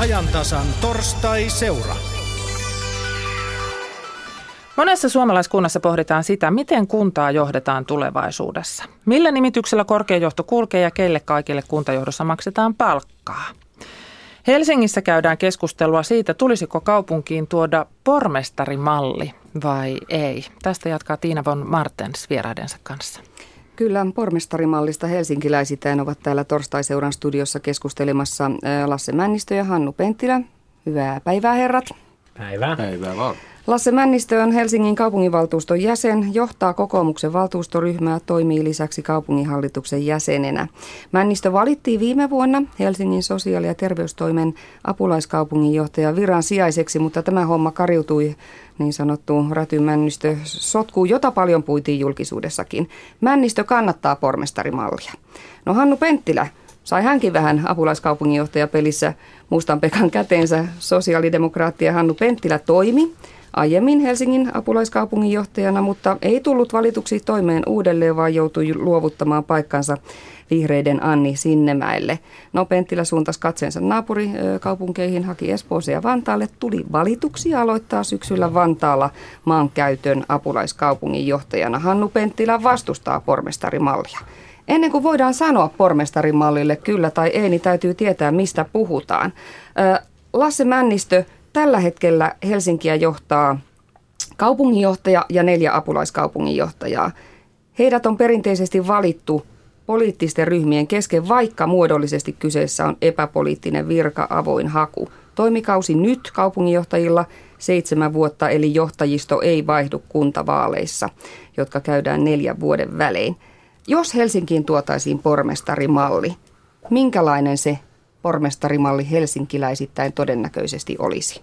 ajantasan torstai-seura. Monessa suomalaiskunnassa pohditaan sitä, miten kuntaa johdetaan tulevaisuudessa. Millä nimityksellä korkeajohto kulkee ja keille kaikille kuntajohdossa maksetaan palkkaa. Helsingissä käydään keskustelua siitä, tulisiko kaupunkiin tuoda pormestarimalli vai ei. Tästä jatkaa Tiina von Martens vieraidensa kanssa. Kyllä, pormestarimallista helsinkiläisitään ovat täällä torstai-seuran studiossa keskustelemassa Lasse Männistö ja Hannu Penttilä. Hyvää päivää herrat. Päivää. Päivää vaan. Lasse Männistö on Helsingin kaupunginvaltuuston jäsen, johtaa kokoomuksen valtuustoryhmää, toimii lisäksi kaupunginhallituksen jäsenenä. Männistö valittiin viime vuonna Helsingin sosiaali- ja terveystoimen apulaiskaupunginjohtajan viran sijaiseksi, mutta tämä homma kariutui niin sanottu Räty Männistö sotkuu, jota paljon puitiin julkisuudessakin. Männistö kannattaa pormestarimallia. No Hannu Penttilä, sai hänkin vähän apulaiskaupunginjohtaja pelissä Mustan Pekan käteensä. Sosiaalidemokraattia Hannu Penttilä toimi aiemmin Helsingin apulaiskaupunginjohtajana, mutta ei tullut valituksi toimeen uudelleen, vaan joutui luovuttamaan paikkansa vihreiden Anni Sinnemäelle. No Penttilä suuntasi katseensa naapurikaupunkeihin, haki Espooseen ja Vantaalle, tuli valituksi ja aloittaa syksyllä Vantaalla maankäytön apulaiskaupunginjohtajana. Hannu Penttilä vastustaa pormestarimallia. Ennen kuin voidaan sanoa pormestarimallille kyllä tai ei, niin täytyy tietää, mistä puhutaan. Lasse Männistö, tällä hetkellä Helsinkiä johtaa kaupunginjohtaja ja neljä apulaiskaupunginjohtajaa. Heidät on perinteisesti valittu poliittisten ryhmien kesken, vaikka muodollisesti kyseessä on epäpoliittinen virka, avoin haku. Toimikausi nyt kaupunginjohtajilla seitsemän vuotta, eli johtajisto ei vaihdu kuntavaaleissa, jotka käydään neljän vuoden välein. Jos Helsinkiin tuotaisiin pormestarimalli, minkälainen se pormestarimalli helsinkiläisittäin todennäköisesti olisi?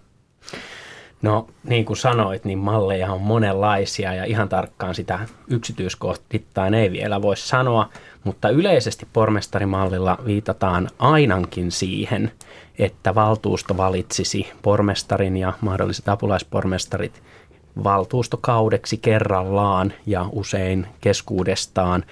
No niin kuin sanoit, niin malleja on monenlaisia ja ihan tarkkaan sitä yksityiskohtittain ei vielä voi sanoa, mutta yleisesti pormestarimallilla viitataan ainakin siihen, että valtuusto valitsisi pormestarin ja mahdolliset apulaispormestarit valtuustokaudeksi kerrallaan ja usein keskuudestaan.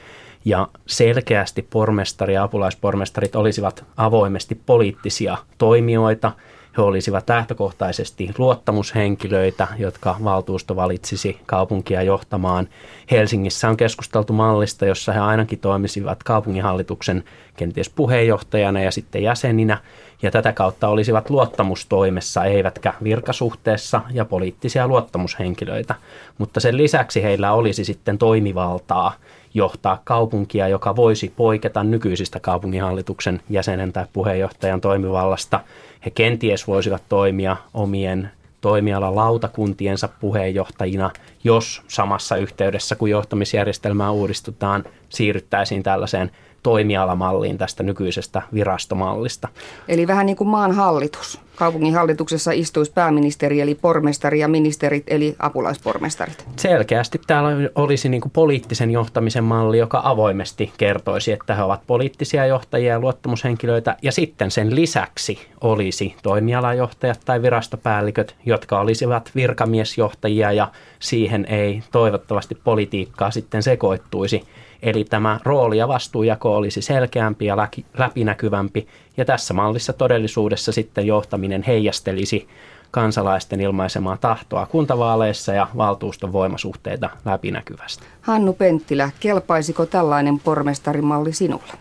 Ja selkeästi pormestari ja apulaispormestarit olisivat avoimesti poliittisia toimijoita – he olisivat lähtökohtaisesti luottamushenkilöitä, jotka valtuusto valitsisi kaupunkia johtamaan. Helsingissä on keskusteltu mallista, jossa he ainakin toimisivat kaupunginhallituksen kenties puheenjohtajana ja sitten jäseninä, ja tätä kautta olisivat luottamustoimessa, eivätkä virkasuhteessa ja poliittisia luottamushenkilöitä. Mutta sen lisäksi heillä olisi sitten toimivaltaa johtaa kaupunkia, joka voisi poiketa nykyisistä kaupunginhallituksen jäsenen tai puheenjohtajan toimivallasta. He kenties voisivat toimia omien toimialalautakuntiensa puheenjohtajina, jos samassa yhteydessä, kun johtamisjärjestelmää uudistutaan, siirryttäisiin tällaiseen toimialamalliin tästä nykyisestä virastomallista. Eli vähän niin kuin maan hallitus. Kaupungin hallituksessa istuisi pääministeri eli pormestari ja ministerit eli apulaispormestarit. Selkeästi täällä olisi niin poliittisen johtamisen malli, joka avoimesti kertoisi, että he ovat poliittisia johtajia ja luottamushenkilöitä. Ja sitten sen lisäksi olisi toimialajohtajat tai virastopäälliköt, jotka olisivat virkamiesjohtajia ja siihen ei toivottavasti politiikkaa sitten sekoittuisi Eli tämä rooli- ja vastuujako olisi selkeämpi ja läpinäkyvämpi, ja tässä mallissa todellisuudessa sitten johtaminen heijastelisi kansalaisten ilmaisemaa tahtoa kuntavaaleissa ja valtuuston voimasuhteita läpinäkyvästi. Hannu Penttilä, kelpaisiko tällainen pormestarimalli sinulle?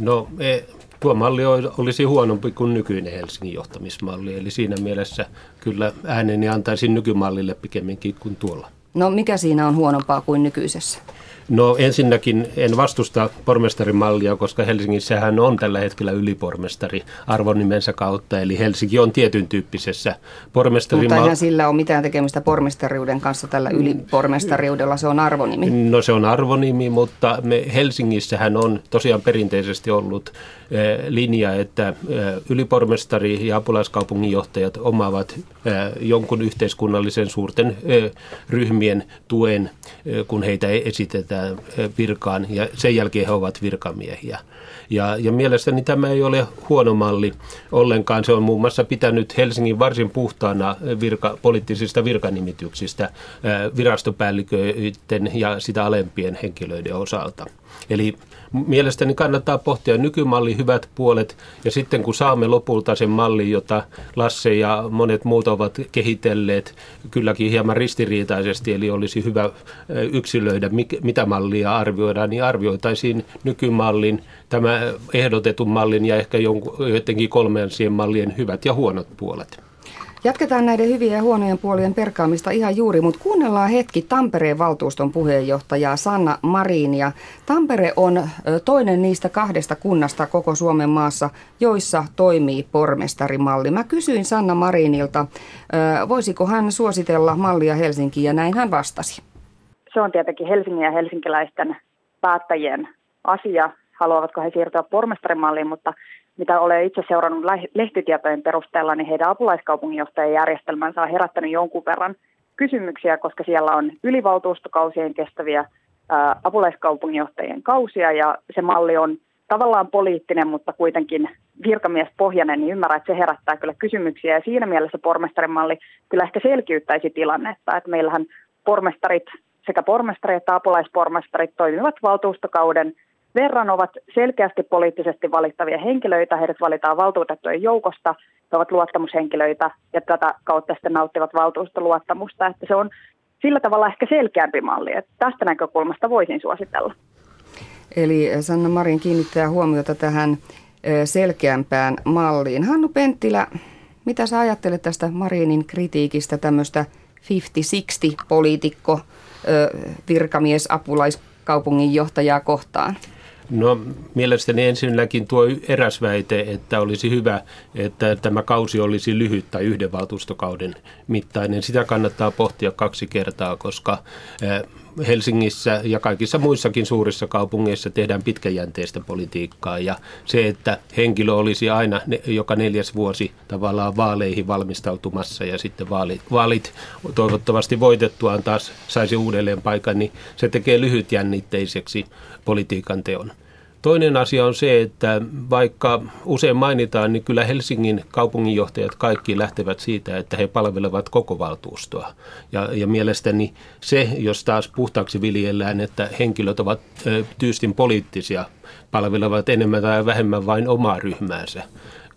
No e, tuo malli olisi huonompi kuin nykyinen Helsingin johtamismalli, eli siinä mielessä kyllä ääneni antaisin nykymallille pikemminkin kuin tuolla. No mikä siinä on huonompaa kuin nykyisessä? No ensinnäkin en vastusta pormestarimallia, koska Helsingissähän on tällä hetkellä ylipormestari arvonimensä kautta, eli Helsinki on tietyn tyyppisessä pormestarimallia. Mutta eihän sillä ole mitään tekemistä pormestariuden kanssa tällä ylipormestariudella, se on arvonimi. No se on arvonimi, mutta me Helsingissähän on tosiaan perinteisesti ollut eh, linja, että eh, ylipormestari ja apulaiskaupunginjohtajat omaavat eh, jonkun yhteiskunnallisen suurten ryhmien tuen, kun heitä esitetään virkaan ja sen jälkeen he ovat virkamiehiä. Ja, ja mielestäni tämä ei ole huono malli ollenkaan. Se on muun muassa pitänyt Helsingin varsin puhtaana virka, poliittisista virkanimityksistä virastopäälliköiden ja sitä alempien henkilöiden osalta. Eli mielestäni kannattaa pohtia nykymallin hyvät puolet ja sitten kun saamme lopulta sen mallin, jota Lasse ja monet muut ovat kehitelleet kylläkin hieman ristiriitaisesti, eli olisi hyvä yksilöidä mitä mallia arvioidaan, niin arvioitaisiin nykymallin, tämä ehdotetun mallin ja ehkä jotenkin kolmansien mallien hyvät ja huonot puolet. Jatketaan näiden hyvien ja huonojen puolien perkaamista ihan juuri, mutta kuunnellaan hetki Tampereen valtuuston puheenjohtajaa Sanna Marinia. Tampere on toinen niistä kahdesta kunnasta koko Suomen maassa, joissa toimii pormestarimalli. Mä kysyin Sanna Marinilta, voisiko hän suositella mallia Helsinkiin ja näin hän vastasi. Se on tietenkin Helsingin ja helsinkiläisten päättäjien asia, haluavatko he siirtyä pormestarimalliin, mutta mitä olen itse seurannut lehtitietojen perusteella, niin heidän apulaiskaupunginjohtajan järjestelmänsä on herättänyt jonkun verran kysymyksiä, koska siellä on ylivaltuustokausien kestäviä apulaiskaupunginjohtajien kausia ja se malli on tavallaan poliittinen, mutta kuitenkin virkamiespohjainen, niin ymmärrän, että se herättää kyllä kysymyksiä. Ja siinä mielessä pormestarimalli kyllä ehkä selkiyttäisi tilannetta, että meillähän pormestarit, sekä pormestarit että apulaispormestarit toimivat valtuustokauden verran ovat selkeästi poliittisesti valittavia henkilöitä. Heidät valitaan valtuutettujen joukosta, he ovat luottamushenkilöitä ja tätä kautta sitten nauttivat valtuustoluottamusta. Että se on sillä tavalla ehkä selkeämpi malli, että tästä näkökulmasta voisin suositella. Eli Sanna Marin kiinnittää huomiota tähän selkeämpään malliin. Hannu Penttilä, mitä sä ajattelet tästä Marinin kritiikistä tämmöistä 50-60 poliitikko, virkamies, apulaiskaupunginjohtajaa kohtaan? No mielestäni ensinnäkin tuo eräs väite, että olisi hyvä, että tämä kausi olisi lyhyt tai yhden valtuustokauden mittainen. Sitä kannattaa pohtia kaksi kertaa, koska eh, Helsingissä ja kaikissa muissakin suurissa kaupungeissa tehdään pitkäjänteistä politiikkaa ja se, että henkilö olisi aina joka neljäs vuosi tavallaan vaaleihin valmistautumassa ja sitten vaalit, vaalit toivottavasti voitettuaan taas saisi uudelleen paikan, niin se tekee lyhytjännitteiseksi politiikan teon. Toinen asia on se, että vaikka usein mainitaan, niin kyllä Helsingin kaupunginjohtajat kaikki lähtevät siitä, että he palvelevat koko valtuustoa. Ja, ja mielestäni se, jos taas puhtaaksi viljellään, että henkilöt ovat tyystin poliittisia, palvelevat enemmän tai vähemmän vain omaa ryhmäänsä,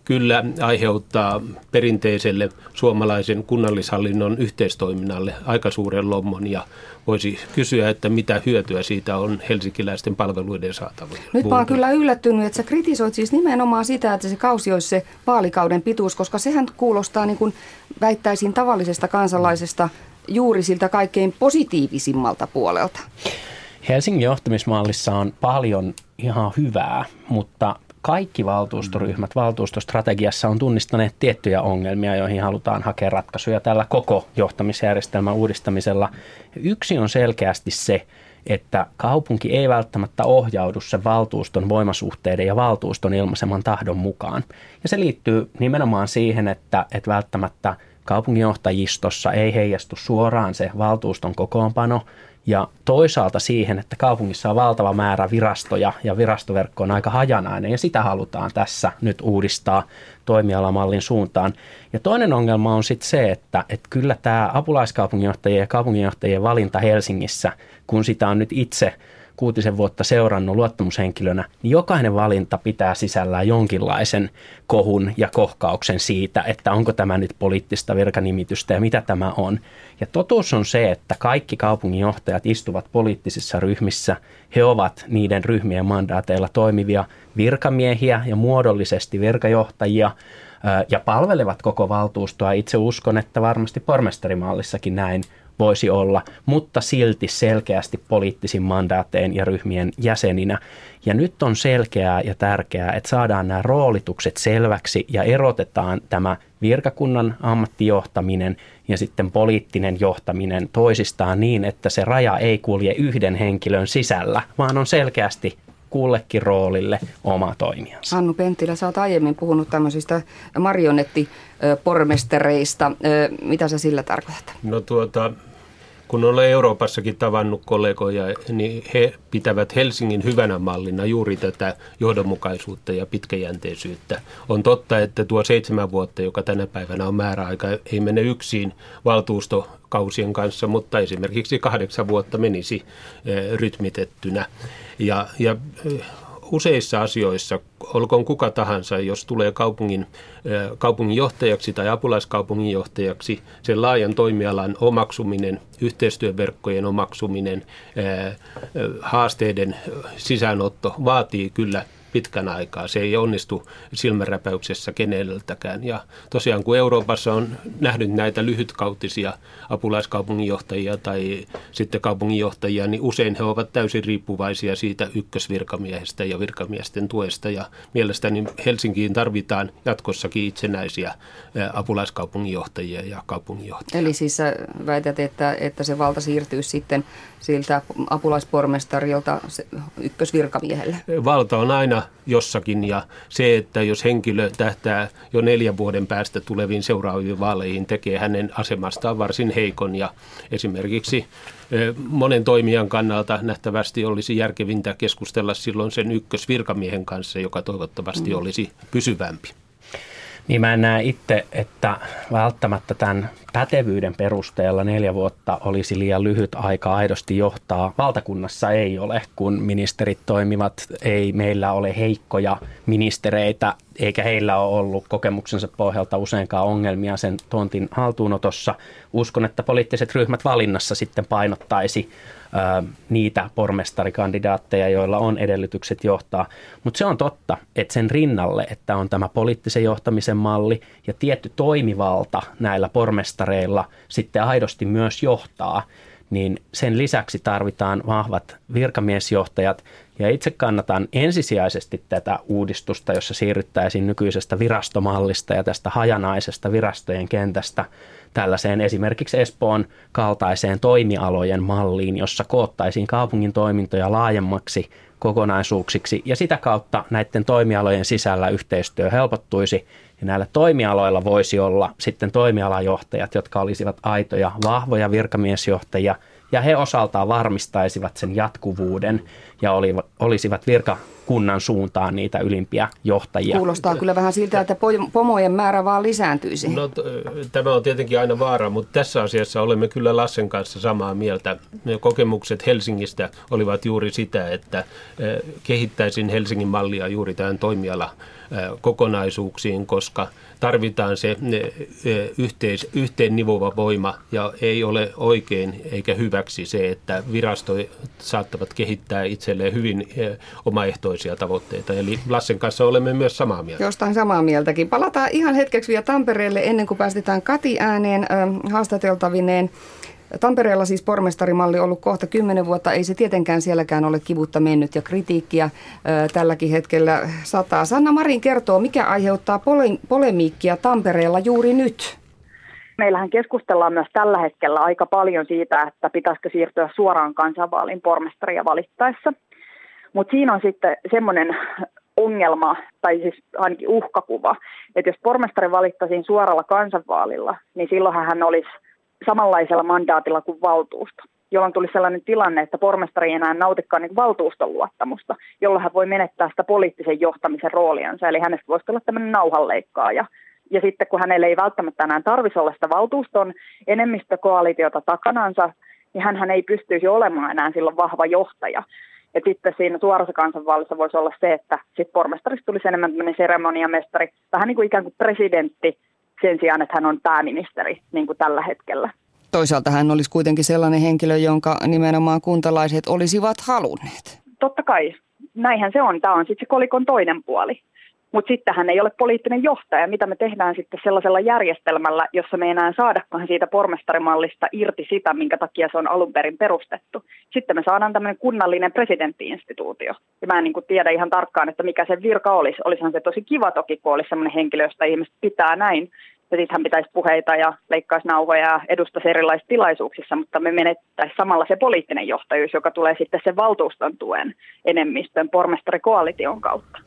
kyllä aiheuttaa perinteiselle suomalaisen kunnallishallinnon yhteistoiminnalle aika suuren lommon ja voisi kysyä, että mitä hyötyä siitä on helsinkiläisten palveluiden saatavuudelle. Nyt mä oon kyllä yllättynyt, että sä kritisoit siis nimenomaan sitä, että se kausi olisi se vaalikauden pituus, koska sehän kuulostaa niin kuin väittäisin tavallisesta kansalaisesta juuri siltä kaikkein positiivisimmalta puolelta. Helsingin johtamismallissa on paljon ihan hyvää, mutta kaikki valtuustoryhmät valtuustostrategiassa on tunnistaneet tiettyjä ongelmia, joihin halutaan hakea ratkaisuja tällä koko johtamisjärjestelmän uudistamisella. Yksi on selkeästi se, että kaupunki ei välttämättä ohjaudu sen valtuuston voimasuhteiden ja valtuuston ilmaiseman tahdon mukaan. Ja se liittyy nimenomaan siihen, että, että välttämättä kaupunginjohtajistossa ei heijastu suoraan se valtuuston kokoonpano, ja toisaalta siihen, että kaupungissa on valtava määrä virastoja ja virastoverkko on aika hajanainen ja sitä halutaan tässä nyt uudistaa toimialamallin suuntaan. Ja toinen ongelma on sitten se, että, että kyllä tämä apulaiskaupunginjohtajien ja kaupunginjohtajien valinta Helsingissä, kun sitä on nyt itse kuutisen vuotta seurannut luottamushenkilönä, niin jokainen valinta pitää sisällään jonkinlaisen kohun ja kohkauksen siitä, että onko tämä nyt poliittista virkanimitystä ja mitä tämä on. Ja totuus on se, että kaikki kaupunginjohtajat istuvat poliittisissa ryhmissä. He ovat niiden ryhmien mandaateilla toimivia virkamiehiä ja muodollisesti virkajohtajia ja palvelevat koko valtuustoa. Itse uskon, että varmasti pormestarimallissakin näin voisi olla, mutta silti selkeästi poliittisin mandaatein ja ryhmien jäseninä. Ja nyt on selkeää ja tärkeää, että saadaan nämä roolitukset selväksi ja erotetaan tämä virkakunnan ammattijohtaminen ja sitten poliittinen johtaminen toisistaan niin, että se raja ei kulje yhden henkilön sisällä, vaan on selkeästi kullekin roolille oma toimijansa. Annu Penttilä, sä oot aiemmin puhunut tämmöisistä marionettipormestereista. Mitä sä sillä tarkoitat? No tuota, kun olen Euroopassakin tavannut kollegoja, niin he pitävät Helsingin hyvänä mallina juuri tätä johdonmukaisuutta ja pitkäjänteisyyttä. On totta, että tuo seitsemän vuotta, joka tänä päivänä on määräaika, ei mene yksin valtuustokausien kanssa, mutta esimerkiksi kahdeksan vuotta menisi eh, rytmitettynä. Ja, ja eh, useissa asioissa, olkoon kuka tahansa, jos tulee kaupungin, kaupunginjohtajaksi tai apulaiskaupunginjohtajaksi, sen laajan toimialan omaksuminen, yhteistyöverkkojen omaksuminen, haasteiden sisäänotto vaatii kyllä pitkän aikaa. Se ei onnistu silmänräpäyksessä keneltäkään. Ja tosiaan kun Euroopassa on nähnyt näitä lyhytkautisia apulaiskaupunginjohtajia tai sitten kaupunginjohtajia, niin usein he ovat täysin riippuvaisia siitä ykkösvirkamiehestä ja virkamiesten tuesta. Ja mielestäni Helsinkiin tarvitaan jatkossakin itsenäisiä apulaiskaupunginjohtajia ja kaupunginjohtajia. Eli siis väität, että, että se valta siirtyy sitten siltä apulaispormestarilta ykkösvirkamiehelle? Valta on aina jossakin ja se, että jos henkilö tähtää jo neljän vuoden päästä tuleviin seuraaviin vaaleihin, tekee hänen asemastaan varsin heikon ja esimerkiksi monen toimijan kannalta nähtävästi olisi järkevintä keskustella silloin sen ykkösvirkamiehen kanssa, joka toivottavasti mm. olisi pysyvämpi. Niin mä en näe itse, että välttämättä tämän pätevyyden perusteella neljä vuotta olisi liian lyhyt aika aidosti johtaa. Valtakunnassa ei ole, kun ministerit toimivat, ei meillä ole heikkoja ministereitä, eikä heillä ole ollut kokemuksensa pohjalta useinkaan ongelmia sen tontin haltuunotossa. Uskon, että poliittiset ryhmät valinnassa sitten painottaisi niitä pormestarikandidaatteja, joilla on edellytykset johtaa. Mutta se on totta, että sen rinnalle, että on tämä poliittisen johtamisen malli ja tietty toimivalta näillä pormestareilla sitten aidosti myös johtaa, niin sen lisäksi tarvitaan vahvat virkamiesjohtajat. Ja itse kannatan ensisijaisesti tätä uudistusta, jossa siirryttäisiin nykyisestä virastomallista ja tästä hajanaisesta virastojen kentästä tällaiseen esimerkiksi Espoon kaltaiseen toimialojen malliin, jossa koottaisiin kaupungin toimintoja laajemmaksi kokonaisuuksiksi ja sitä kautta näiden toimialojen sisällä yhteistyö helpottuisi ja näillä toimialoilla voisi olla sitten toimialajohtajat, jotka olisivat aitoja, vahvoja virkamiesjohtajia ja he osaltaan varmistaisivat sen jatkuvuuden ja olisivat virka, kunnan suuntaan niitä ylimpiä johtajia. Kuulostaa kyllä vähän siltä, että pomojen määrä vaan lisääntyisi. No, tämä on tietenkin aina vaara, mutta tässä asiassa olemme kyllä Lassen kanssa samaa mieltä. Kokemukset Helsingistä olivat juuri sitä, että kehittäisin Helsingin mallia juuri tähän toimiala kokonaisuuksiin, koska tarvitaan se yhteis, yhteen nivova voima ja ei ole oikein eikä hyväksi se, että virastot saattavat kehittää itselleen hyvin omaehtoisia tavoitteita. Eli Lassen kanssa olemme myös samaa mieltä. Jostain samaa mieltäkin. Palataan ihan hetkeksi vielä Tampereelle ennen kuin päästetään Kati ääneen haastateltavineen. Tampereella siis pormestarimalli ollut kohta kymmenen vuotta. Ei se tietenkään sielläkään ole kivutta mennyt ja kritiikkiä ö, tälläkin hetkellä sataa. Sanna Marin kertoo, mikä aiheuttaa pole- polemiikkia Tampereella juuri nyt. Meillähän keskustellaan myös tällä hetkellä aika paljon siitä, että pitäisikö siirtyä suoraan kansanvaaliin pormestaria valittaessa. Mutta siinä on sitten semmoinen ongelma, tai siis ainakin uhkakuva, että jos pormestari valittaisiin suoralla kansanvaalilla, niin silloinhan hän olisi – samanlaisella mandaatilla kuin valtuusto, jolloin tuli sellainen tilanne, että pormestari ei enää nautikaan niin valtuuston luottamusta, jolloin hän voi menettää sitä poliittisen johtamisen rooliansa, eli hänestä voisi olla tämmöinen nauhanleikkaaja. Ja sitten kun hänelle ei välttämättä enää tarvitsisi olla sitä valtuuston enemmistökoalitiota takanansa, niin hän ei pystyisi olemaan enää silloin vahva johtaja. Ja sitten siinä suorassa kansanvaalissa voisi olla se, että sitten pormestarista tulisi enemmän tämmöinen seremoniamestari, vähän niin kuin ikään kuin presidentti, sen sijaan, että hän on pääministeri niin kuin tällä hetkellä. Toisaalta hän olisi kuitenkin sellainen henkilö, jonka nimenomaan kuntalaiset olisivat halunneet. Totta kai. Näinhän se on. Tämä on sitten se kolikon toinen puoli. Mutta sitten hän ei ole poliittinen johtaja. Mitä me tehdään sitten sellaisella järjestelmällä, jossa me ei enää saadakaan siitä pormestarimallista irti sitä, minkä takia se on alun perin perustettu. Sitten me saadaan tämmöinen kunnallinen presidenttiinstituutio. Ja mä en niin kuin tiedä ihan tarkkaan, että mikä se virka olisi. Olisihan se tosi kiva toki, kun olisi sellainen henkilö, josta ihmiset pitää näin. Ja sitten hän pitäisi puheita ja leikkaisi nauhoja ja edustaisi erilaisissa tilaisuuksissa, mutta me menettäisi samalla se poliittinen johtajuus, joka tulee sitten sen valtuuston tuen enemmistön pormestarikoalition kautta.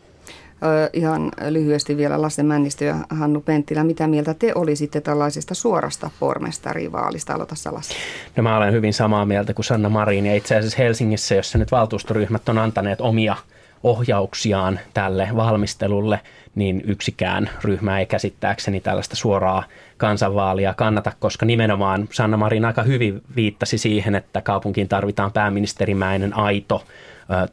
Ihan lyhyesti vielä Lasse Männistö ja Hannu Penttilä, mitä mieltä te olisitte tällaisesta suorasta pormestarivaalista? Aloita Lasse. No mä olen hyvin samaa mieltä kuin Sanna Marin ja itse asiassa Helsingissä, jossa nyt valtuustoryhmät on antaneet omia ohjauksiaan tälle valmistelulle, niin yksikään ryhmä ei käsittääkseni tällaista suoraa kansanvaalia kannata, koska nimenomaan Sanna Marin aika hyvin viittasi siihen, että kaupunkiin tarvitaan pääministerimäinen aito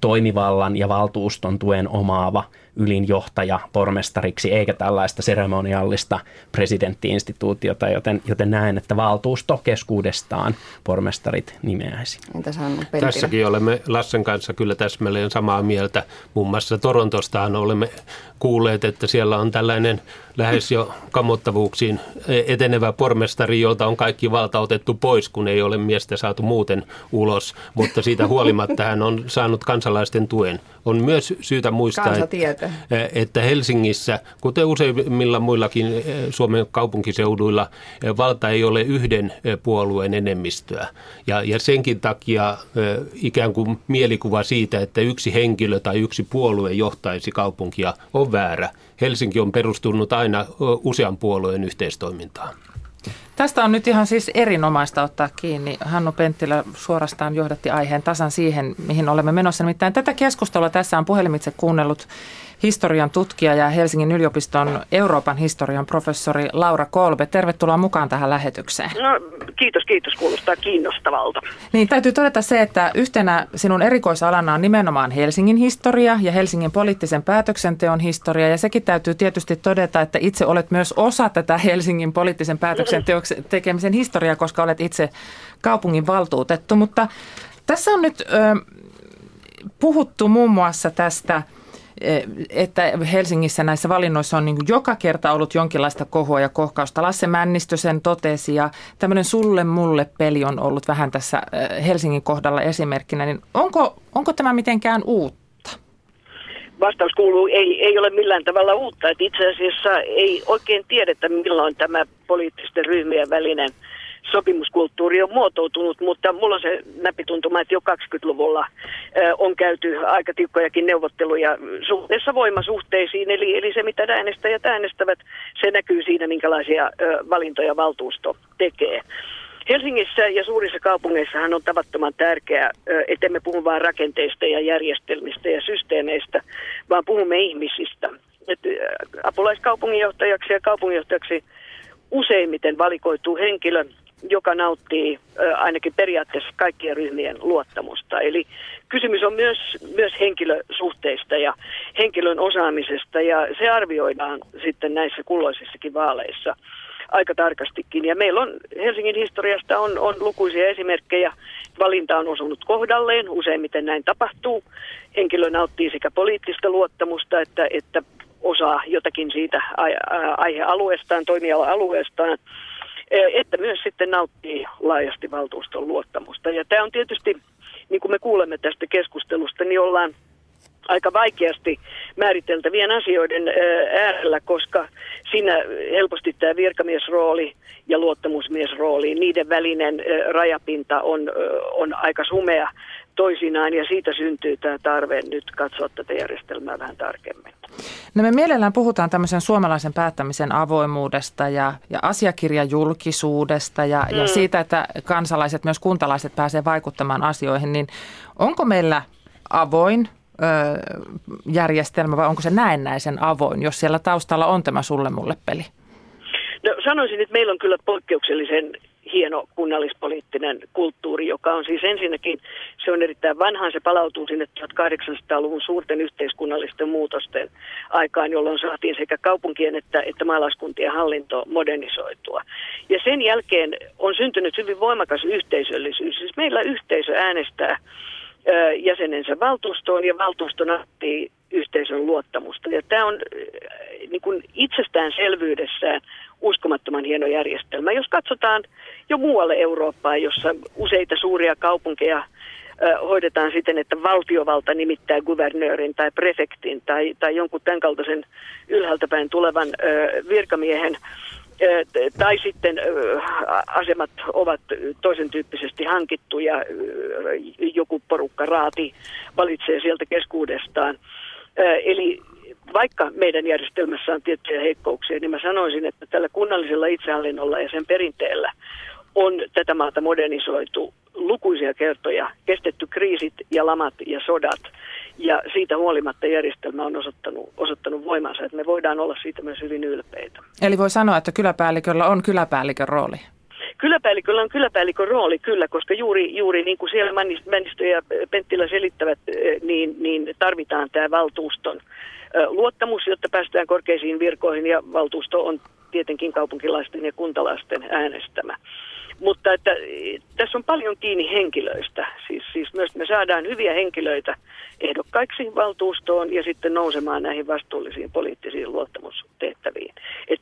toimivallan ja valtuuston tuen omaava ylinjohtaja pormestariksi, eikä tällaista seremoniallista presidenttiinstituutiota, joten, joten näen, että valtuusto keskuudestaan pormestarit nimeäisi. Entäs Tässäkin olemme Lassen kanssa kyllä täsmälleen samaa mieltä. Muun muassa Torontostaan olemme kuulleet, että siellä on tällainen lähes jo kamottavuuksiin etenevä pormestari, jolta on kaikki valta otettu pois, kun ei ole miestä saatu muuten ulos. Mutta siitä huolimatta hän on saanut kansalaisten tuen. On myös syytä muistaa, että, että Helsingissä, kuten useimmilla muillakin eh, Suomen kaupunkiseuduilla, eh, valta ei ole yhden eh, puolueen enemmistöä. Ja, ja senkin takia ikään kuin mielikuva siitä, että yksi henkilö tai yksi puolue johtaisi kaupunkia, on väärä. Helsinki on perustunut aina usean puolueen yhteistoimintaan. Tästä on nyt ihan siis erinomaista ottaa kiinni. Hannu Penttilä suorastaan johdatti aiheen tasan siihen, mihin olemme menossa. Nimittäin tätä keskustelua tässä on puhelimitse kuunnellut historian tutkija ja Helsingin yliopiston Euroopan historian professori Laura Kolbe. Tervetuloa mukaan tähän lähetykseen. No, kiitos, kiitos. Kuulostaa kiinnostavalta. Niin, täytyy todeta se, että yhtenä sinun erikoisalana on nimenomaan Helsingin historia ja Helsingin poliittisen päätöksenteon historia. Ja sekin täytyy tietysti todeta, että itse olet myös osa tätä Helsingin poliittisen päätöksenteon tekemisen historiaa, koska olet itse kaupungin valtuutettu. Mutta tässä on nyt ö, puhuttu muun muassa tästä – että Helsingissä näissä valinnoissa on niin joka kerta ollut jonkinlaista kohua ja kohkausta. Lasse Männistö sen totesi ja tämmöinen sulle mulle peli on ollut vähän tässä Helsingin kohdalla esimerkkinä. Niin onko, onko tämä mitenkään uutta? Vastaus kuuluu, ei, ei ole millään tavalla uutta. Että itse asiassa ei oikein tiedetä, milloin tämä poliittisten ryhmien välinen – sopimuskulttuuri on muotoutunut, mutta mulla on se näpituntuma, että jo 20-luvulla on käyty aika tiukkojakin neuvotteluja suhteessa voimasuhteisiin, eli, eli se mitä äänestäjät äänestävät, se näkyy siinä, minkälaisia valintoja valtuusto tekee. Helsingissä ja suurissa kaupungeissahan on tavattoman tärkeää, että me puhu vain rakenteista ja järjestelmistä ja systeemeistä, vaan puhumme ihmisistä. Et apulaiskaupunginjohtajaksi ja kaupunginjohtajaksi useimmiten valikoituu henkilö, joka nauttii ainakin periaatteessa kaikkien ryhmien luottamusta. Eli kysymys on myös, myös henkilösuhteista ja henkilön osaamisesta ja se arvioidaan sitten näissä kulloisissakin vaaleissa aika tarkastikin. Ja meillä on Helsingin historiasta on, on lukuisia esimerkkejä. Valinta on osunut kohdalleen, useimmiten näin tapahtuu. Henkilö nauttii sekä poliittista luottamusta että, että osaa jotakin siitä aihealueestaan, toimiala-alueestaan että myös sitten nauttii laajasti valtuuston luottamusta. Ja tämä on tietysti, niin kuin me kuulemme tästä keskustelusta, niin ollaan aika vaikeasti määriteltävien asioiden äärellä, koska siinä helposti tämä virkamiesrooli ja luottamusmiesrooli, niiden välinen rajapinta on, on aika sumea toisinaan ja siitä syntyy tämä tarve nyt katsoa tätä järjestelmää vähän tarkemmin. No me mielellään puhutaan tämmöisen suomalaisen päättämisen avoimuudesta ja, ja asiakirjajulkisuudesta ja, mm. ja siitä, että kansalaiset, myös kuntalaiset pääsee vaikuttamaan asioihin, niin onko meillä avoin järjestelmä vai onko se näennäisen avoin, jos siellä taustalla on tämä sulle mulle peli? No sanoisin, että meillä on kyllä poikkeuksellisen hieno kunnallispoliittinen kulttuuri, joka on siis ensinnäkin, se on erittäin vanha, se palautuu sinne 1800-luvun suurten yhteiskunnallisten muutosten aikaan, jolloin saatiin sekä kaupunkien että, että maalaiskuntien hallinto modernisoitua. Ja sen jälkeen on syntynyt hyvin voimakas yhteisöllisyys. Siis meillä yhteisö äänestää jäsenensä valtuustoon ja valtuusto nauttii yhteisön luottamusta. Ja tämä on niin kuin itsestäänselvyydessään uskomattoman hieno järjestelmä. Jos katsotaan jo muualle Eurooppaan, jossa useita suuria kaupunkeja hoidetaan siten, että valtiovalta nimittää guvernöörin tai prefektin tai, tai jonkun tämän kaltaisen ylhäältä päin tulevan virkamiehen, tai sitten asemat ovat toisen tyyppisesti hankittuja, joku porukka raati valitsee sieltä keskuudestaan Eli vaikka meidän järjestelmässä on tiettyjä heikkouksia, niin mä sanoisin, että tällä kunnallisella itsehallinnolla ja sen perinteellä on tätä maata modernisoitu lukuisia kertoja, kestetty kriisit ja lamat ja sodat. Ja siitä huolimatta järjestelmä on osoittanut, osoittanut voimansa, että me voidaan olla siitä myös hyvin ylpeitä. Eli voi sanoa, että kyläpäälliköllä on kyläpäällikön rooli. Kyläpäälliköllä on kyläpäällikön rooli kyllä, koska juuri, juuri niin kuin siellä Männistö ja Penttilä selittävät, eh, niin, niin tarvitaan tämä valtuuston eh, luottamus, jotta päästään korkeisiin virkoihin ja valtuusto on tietenkin kaupunkilaisten ja kuntalaisten äänestämä. Mutta että, tässä on paljon kiinni henkilöistä. Siis, siis myös me saadaan hyviä henkilöitä ehdokkaiksi valtuustoon ja sitten nousemaan näihin vastuullisiin poliittisiin luottamustehtäviin.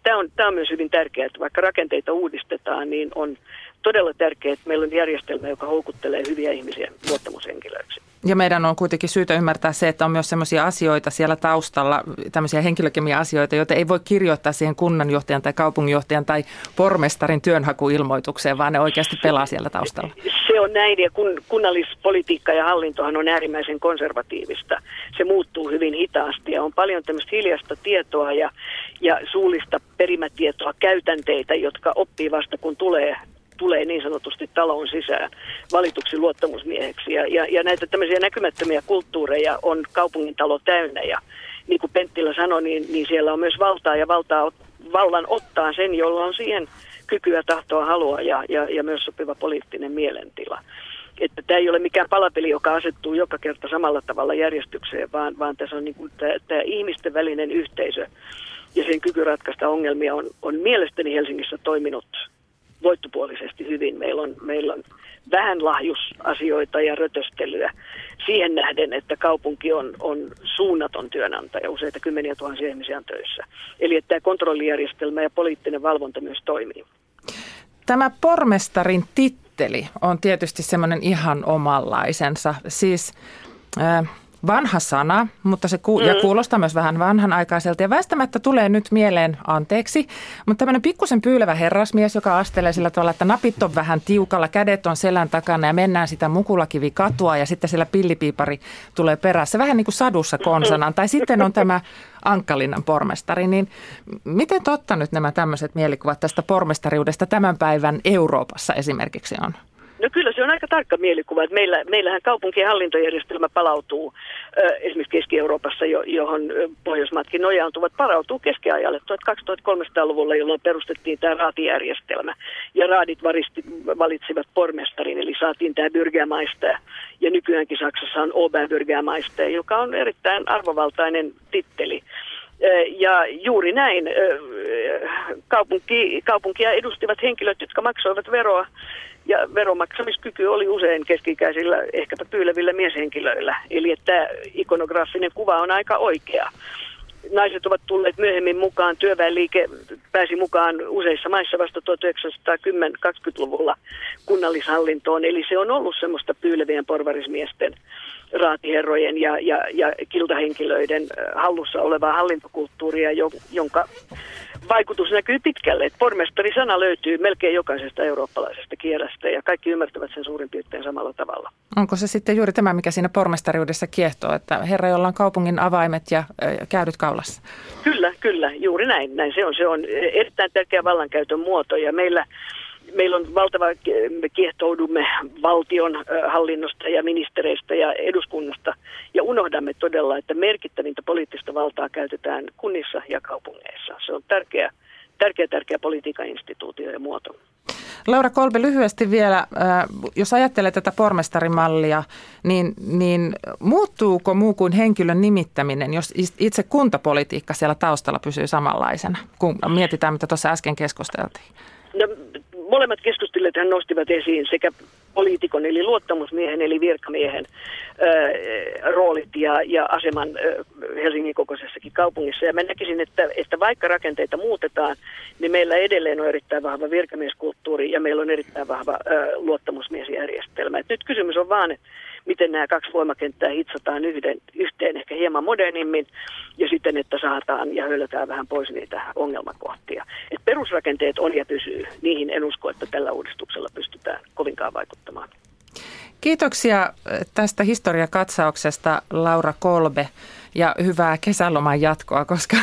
Tämä on, tämä on myös hyvin tärkeää, että vaikka rakenteita uudistetaan, niin on todella tärkeää, että meillä on järjestelmä, joka houkuttelee hyviä ihmisiä luottamushenkilöiksi. Ja meidän on kuitenkin syytä ymmärtää se, että on myös sellaisia asioita siellä taustalla, tämmöisiä henkilökemia-asioita, joita ei voi kirjoittaa siihen kunnanjohtajan tai kaupunginjohtajan tai pormestarin työnhakuilmoitukseen, vaan ne oikeasti pelaa siellä taustalla. Se on näin ja kun, kunnallispolitiikka ja hallintohan on äärimmäisen konservatiivista. Se muuttuu hyvin hitaasti ja on paljon tämmöistä hiljasta tietoa ja, ja suullista perimätietoa, käytänteitä, jotka oppii vasta kun tulee tulee niin sanotusti talon sisään valituksi luottamusmieheksi. Ja, ja, ja näitä tämmöisiä näkymättömiä kulttuureja on kaupungin talo täynnä ja niin kuin Penttilä sanoi, niin, niin siellä on myös valtaa ja valtaa, vallan ottaa sen, jolla on siihen kykyä, tahtoa, halua ja, ja, ja myös sopiva poliittinen mielentila. Että tämä ei ole mikään palapeli, joka asettuu joka kerta samalla tavalla järjestykseen, vaan, vaan tässä on niin kuin tämä, tämä ihmisten välinen yhteisö ja sen kyky ratkaista ongelmia on, on mielestäni Helsingissä toiminut voittopuolisesti hyvin. Meillä on, meillä on vähän lahjusasioita ja rötöstelyä siihen nähden, että kaupunki on, on suunnaton työnantaja, useita kymmeniä tuhansia ihmisiä on töissä. Eli että tämä kontrollijärjestelmä ja poliittinen valvonta myös toimii. Tämä pormestarin titteli on tietysti semmoinen ihan omanlaisensa. Siis äh, vanha sana, mutta se ku- mm. ja kuulostaa myös vähän vanhanaikaiselta. Ja väistämättä tulee nyt mieleen, anteeksi, mutta tämmöinen pikkusen pyylevä herrasmies, joka astelee sillä tavalla, että napit on vähän tiukalla, kädet on selän takana ja mennään sitä mukulakivi katua ja sitten siellä pillipiipari tulee perässä. Vähän niin kuin sadussa konsanaan. Tai sitten on tämä Ankkalinnan pormestari. Niin miten totta nyt nämä tämmöiset mielikuvat tästä pormestariudesta tämän päivän Euroopassa esimerkiksi on? No kyllä se on aika tarkka mielikuva, että meillä, meillähän kaupunkien hallintojärjestelmä palautuu esimerkiksi Keski-Euroopassa, johon Pohjoismaatkin nojautuvat, palautuu keskiajalle 2300-luvulla, jolloin perustettiin tämä raatijärjestelmä. Ja raadit varisti, valitsivat pormestarin, eli saatiin tämä Bürgermeister. Ja nykyäänkin Saksassa on Oberbürgermeister, joka on erittäin arvovaltainen titteli. Ja juuri näin kaupunki, kaupunkia edustivat henkilöt, jotka maksoivat veroa ja veromaksamiskyky oli usein keskikäisillä, ehkäpä pyylevillä mieshenkilöillä. Eli että ikonografinen kuva on aika oikea. Naiset ovat tulleet myöhemmin mukaan, työväenliike pääsi mukaan useissa maissa vasta 1910-20-luvulla kunnallishallintoon. Eli se on ollut semmoista pyylevien porvarismiesten raatiherrojen ja, ja, ja kiltahenkilöiden hallussa olevaa hallintokulttuuria, jonka vaikutus näkyy pitkälle. Että pormestari-sana löytyy melkein jokaisesta eurooppalaisesta kielestä ja kaikki ymmärtävät sen suurin piirtein samalla tavalla. Onko se sitten juuri tämä, mikä siinä pormestariudessa kiehtoo, että herra, jolla on kaupungin avaimet ja käydyt kaulassa? Kyllä, kyllä, juuri näin. näin se on. Se on erittäin tärkeä vallankäytön muoto ja meillä meillä on valtava, me kiehtoudumme valtion hallinnosta ja ministereistä ja eduskunnasta ja unohdamme todella, että merkittävintä poliittista valtaa käytetään kunnissa ja kaupungeissa. Se on tärkeä, tärkeä, tärkeä politiikan instituutio ja muoto. Laura Kolbe, lyhyesti vielä, jos ajattelee tätä pormestarimallia, niin, niin muuttuuko muu kuin henkilön nimittäminen, jos itse kuntapolitiikka siellä taustalla pysyy samanlaisena, kun mietitään, mitä tuossa äsken keskusteltiin? No, molemmat keskustelijat hän nostivat esiin sekä poliitikon eli luottamusmiehen eli virkamiehen ö, roolit ja, ja aseman ö, Helsingin kokoisessakin kaupungissa. Ja mä näkisin, että, että vaikka rakenteita muutetaan, niin meillä edelleen on erittäin vahva virkamieskulttuuri ja meillä on erittäin vahva ö, luottamusmiesjärjestelmä. Et nyt kysymys on vaan, että miten nämä kaksi voimakenttää hitsataan yhden, yhteen ehkä hieman modernimmin ja sitten, että saataan ja höllätään vähän pois niitä ongelmakohtia. Et perusrakenteet on ja pysyy. Niihin en usko, että tällä uudistuksella pystytään kovinkaan vaikuttamaan. Kiitoksia tästä historiakatsauksesta Laura Kolbe ja hyvää kesäloman jatkoa, koska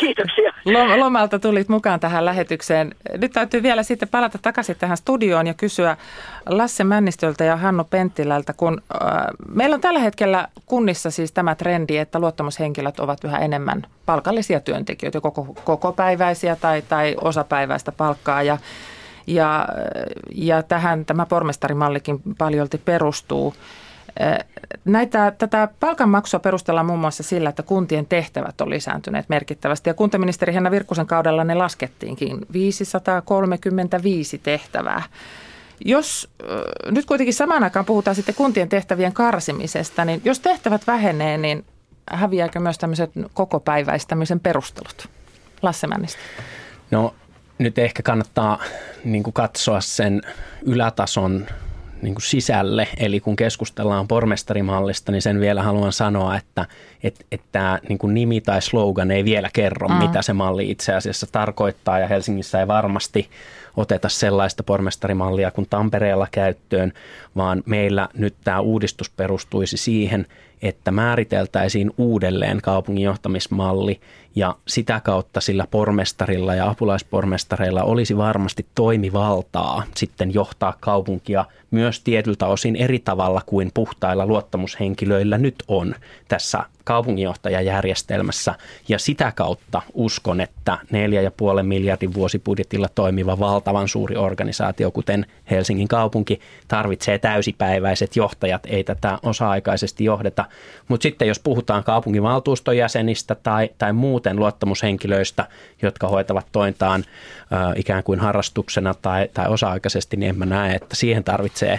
Kiitoksia. Lomalta tulit mukaan tähän lähetykseen. Nyt täytyy vielä sitten palata takaisin tähän studioon ja kysyä Lasse Männistöltä ja Hannu Penttilältä, kun äh, meillä on tällä hetkellä kunnissa siis tämä trendi, että luottamushenkilöt ovat yhä enemmän palkallisia työntekijöitä, koko, koko päiväisiä tai, tai osapäiväistä palkkaa ja ja, ja tähän tämä pormestarimallikin paljolti perustuu. Näitä, tätä palkanmaksua perustellaan muun muassa sillä, että kuntien tehtävät on lisääntyneet merkittävästi. Ja kuntaministeri Henna Virkkusen kaudella ne laskettiinkin 535 tehtävää. Jos nyt kuitenkin samaan aikaan puhutaan sitten kuntien tehtävien karsimisesta, niin jos tehtävät vähenee, niin häviääkö myös tämmöiset kokopäiväistämisen perustelut? Lasse Männistä. No nyt ehkä kannattaa niin katsoa sen ylätason niin kuin sisälle. Eli kun keskustellaan pormestarimallista, niin sen vielä haluan sanoa, että että että tämä niin kuin nimi tai slogan ei vielä kerro, mm. mitä se malli itse asiassa tarkoittaa. Ja Helsingissä ei varmasti oteta sellaista pormestarimallia kuin Tampereella käyttöön, vaan meillä nyt tämä uudistus perustuisi siihen, että määriteltäisiin uudelleen kaupungin johtamismalli ja sitä kautta sillä pormestarilla ja apulaispormestareilla olisi varmasti toimivaltaa sitten johtaa kaupunkia myös tietyltä osin eri tavalla kuin puhtailla luottamushenkilöillä nyt on tässä kaupunginjohtajajärjestelmässä. Ja sitä kautta uskon, että 4,5 miljardin vuosibudjetilla toimiva valtavan suuri organisaatio, kuten Helsingin kaupunki, tarvitsee täysipäiväiset johtajat. Ei tätä osa-aikaisesti johdeta. Mutta sitten jos puhutaan kaupunginvaltuuston jäsenistä tai, tai muuten luottamushenkilöistä, jotka hoitavat tointaan äh, ikään kuin harrastuksena tai, tai osa-aikaisesti, niin en mä näe, että siihen tarvitsee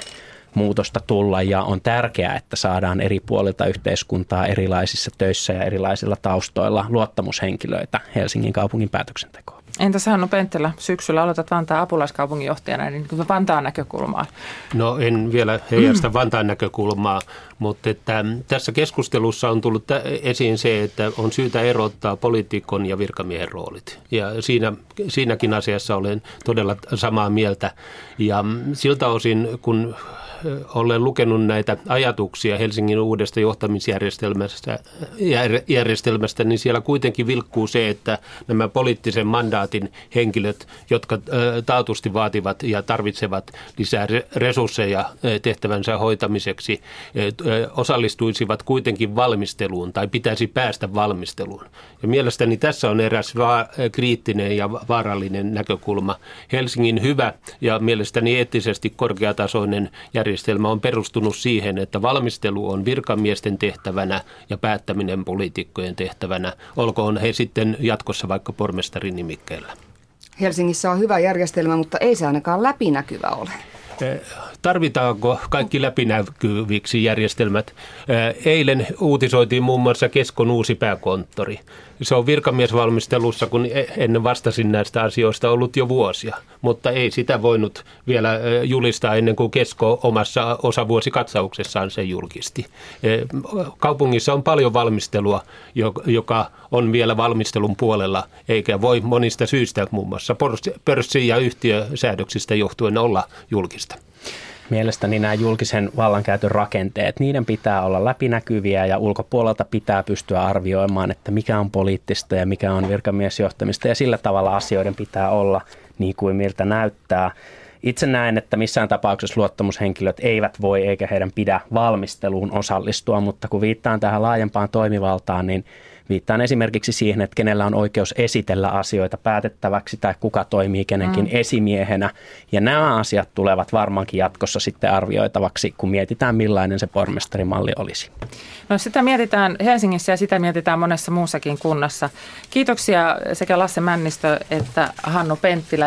muutosta tulla ja on tärkeää, että saadaan eri puolilta yhteiskuntaa erilaisissa töissä ja erilaisilla taustoilla luottamushenkilöitä Helsingin kaupungin päätöksentekoon. Entä Hannu Penttilä, syksyllä aloitat Vantaan apulaiskaupunginjohtajana, niin Vantaan näkökulmaa? No en vielä heijasta Vantaan näkökulmaa, mutta että tässä keskustelussa on tullut esiin se, että on syytä erottaa poliitikon ja virkamiehen roolit. Ja siinä, siinäkin asiassa olen todella samaa mieltä. Ja siltä osin, kun olen lukenut näitä ajatuksia Helsingin uudesta johtamisjärjestelmästä, järjestelmästä, niin siellä kuitenkin vilkkuu se, että nämä poliittisen mandaatin henkilöt, jotka taatusti vaativat ja tarvitsevat lisää resursseja tehtävänsä hoitamiseksi, osallistuisivat kuitenkin valmisteluun tai pitäisi päästä valmisteluun. Ja mielestäni tässä on eräs kriittinen ja vaarallinen näkökulma. Helsingin hyvä ja mielestäni eettisesti korkeatasoinen järjestelmä järjestelmä on perustunut siihen, että valmistelu on virkamiesten tehtävänä ja päättäminen poliitikkojen tehtävänä, olkoon he sitten jatkossa vaikka pormestarin nimikkeellä. Helsingissä on hyvä järjestelmä, mutta ei se ainakaan läpinäkyvä ole. Eh, tarvitaanko kaikki läpinäkyviksi järjestelmät? Eh, eilen uutisoitiin muun muassa Keskon uusi pääkonttori se on virkamiesvalmistelussa, kun ennen vastasin näistä asioista ollut jo vuosia, mutta ei sitä voinut vielä julistaa ennen kuin Kesko omassa osavuosikatsauksessaan se julkisti. E, kaupungissa on paljon valmistelua, joka on vielä valmistelun puolella, eikä voi monista syistä muun muassa pörssi- ja yhtiösäädöksistä johtuen olla julkista. Mielestäni nämä julkisen vallankäytön rakenteet, niiden pitää olla läpinäkyviä ja ulkopuolelta pitää pystyä arvioimaan, että mikä on poliittista ja mikä on virkamiesjohtamista ja sillä tavalla asioiden pitää olla niin kuin miltä näyttää. Itse näen, että missään tapauksessa luottamushenkilöt eivät voi eikä heidän pidä valmisteluun osallistua, mutta kun viittaan tähän laajempaan toimivaltaan, niin Viittaan esimerkiksi siihen, että kenellä on oikeus esitellä asioita päätettäväksi tai kuka toimii kenenkin mm. esimiehenä. Ja nämä asiat tulevat varmaankin jatkossa sitten arvioitavaksi, kun mietitään millainen se pormestarimalli olisi. No sitä mietitään Helsingissä ja sitä mietitään monessa muussakin kunnassa. Kiitoksia sekä Lasse Männistö että Hannu Penttilä.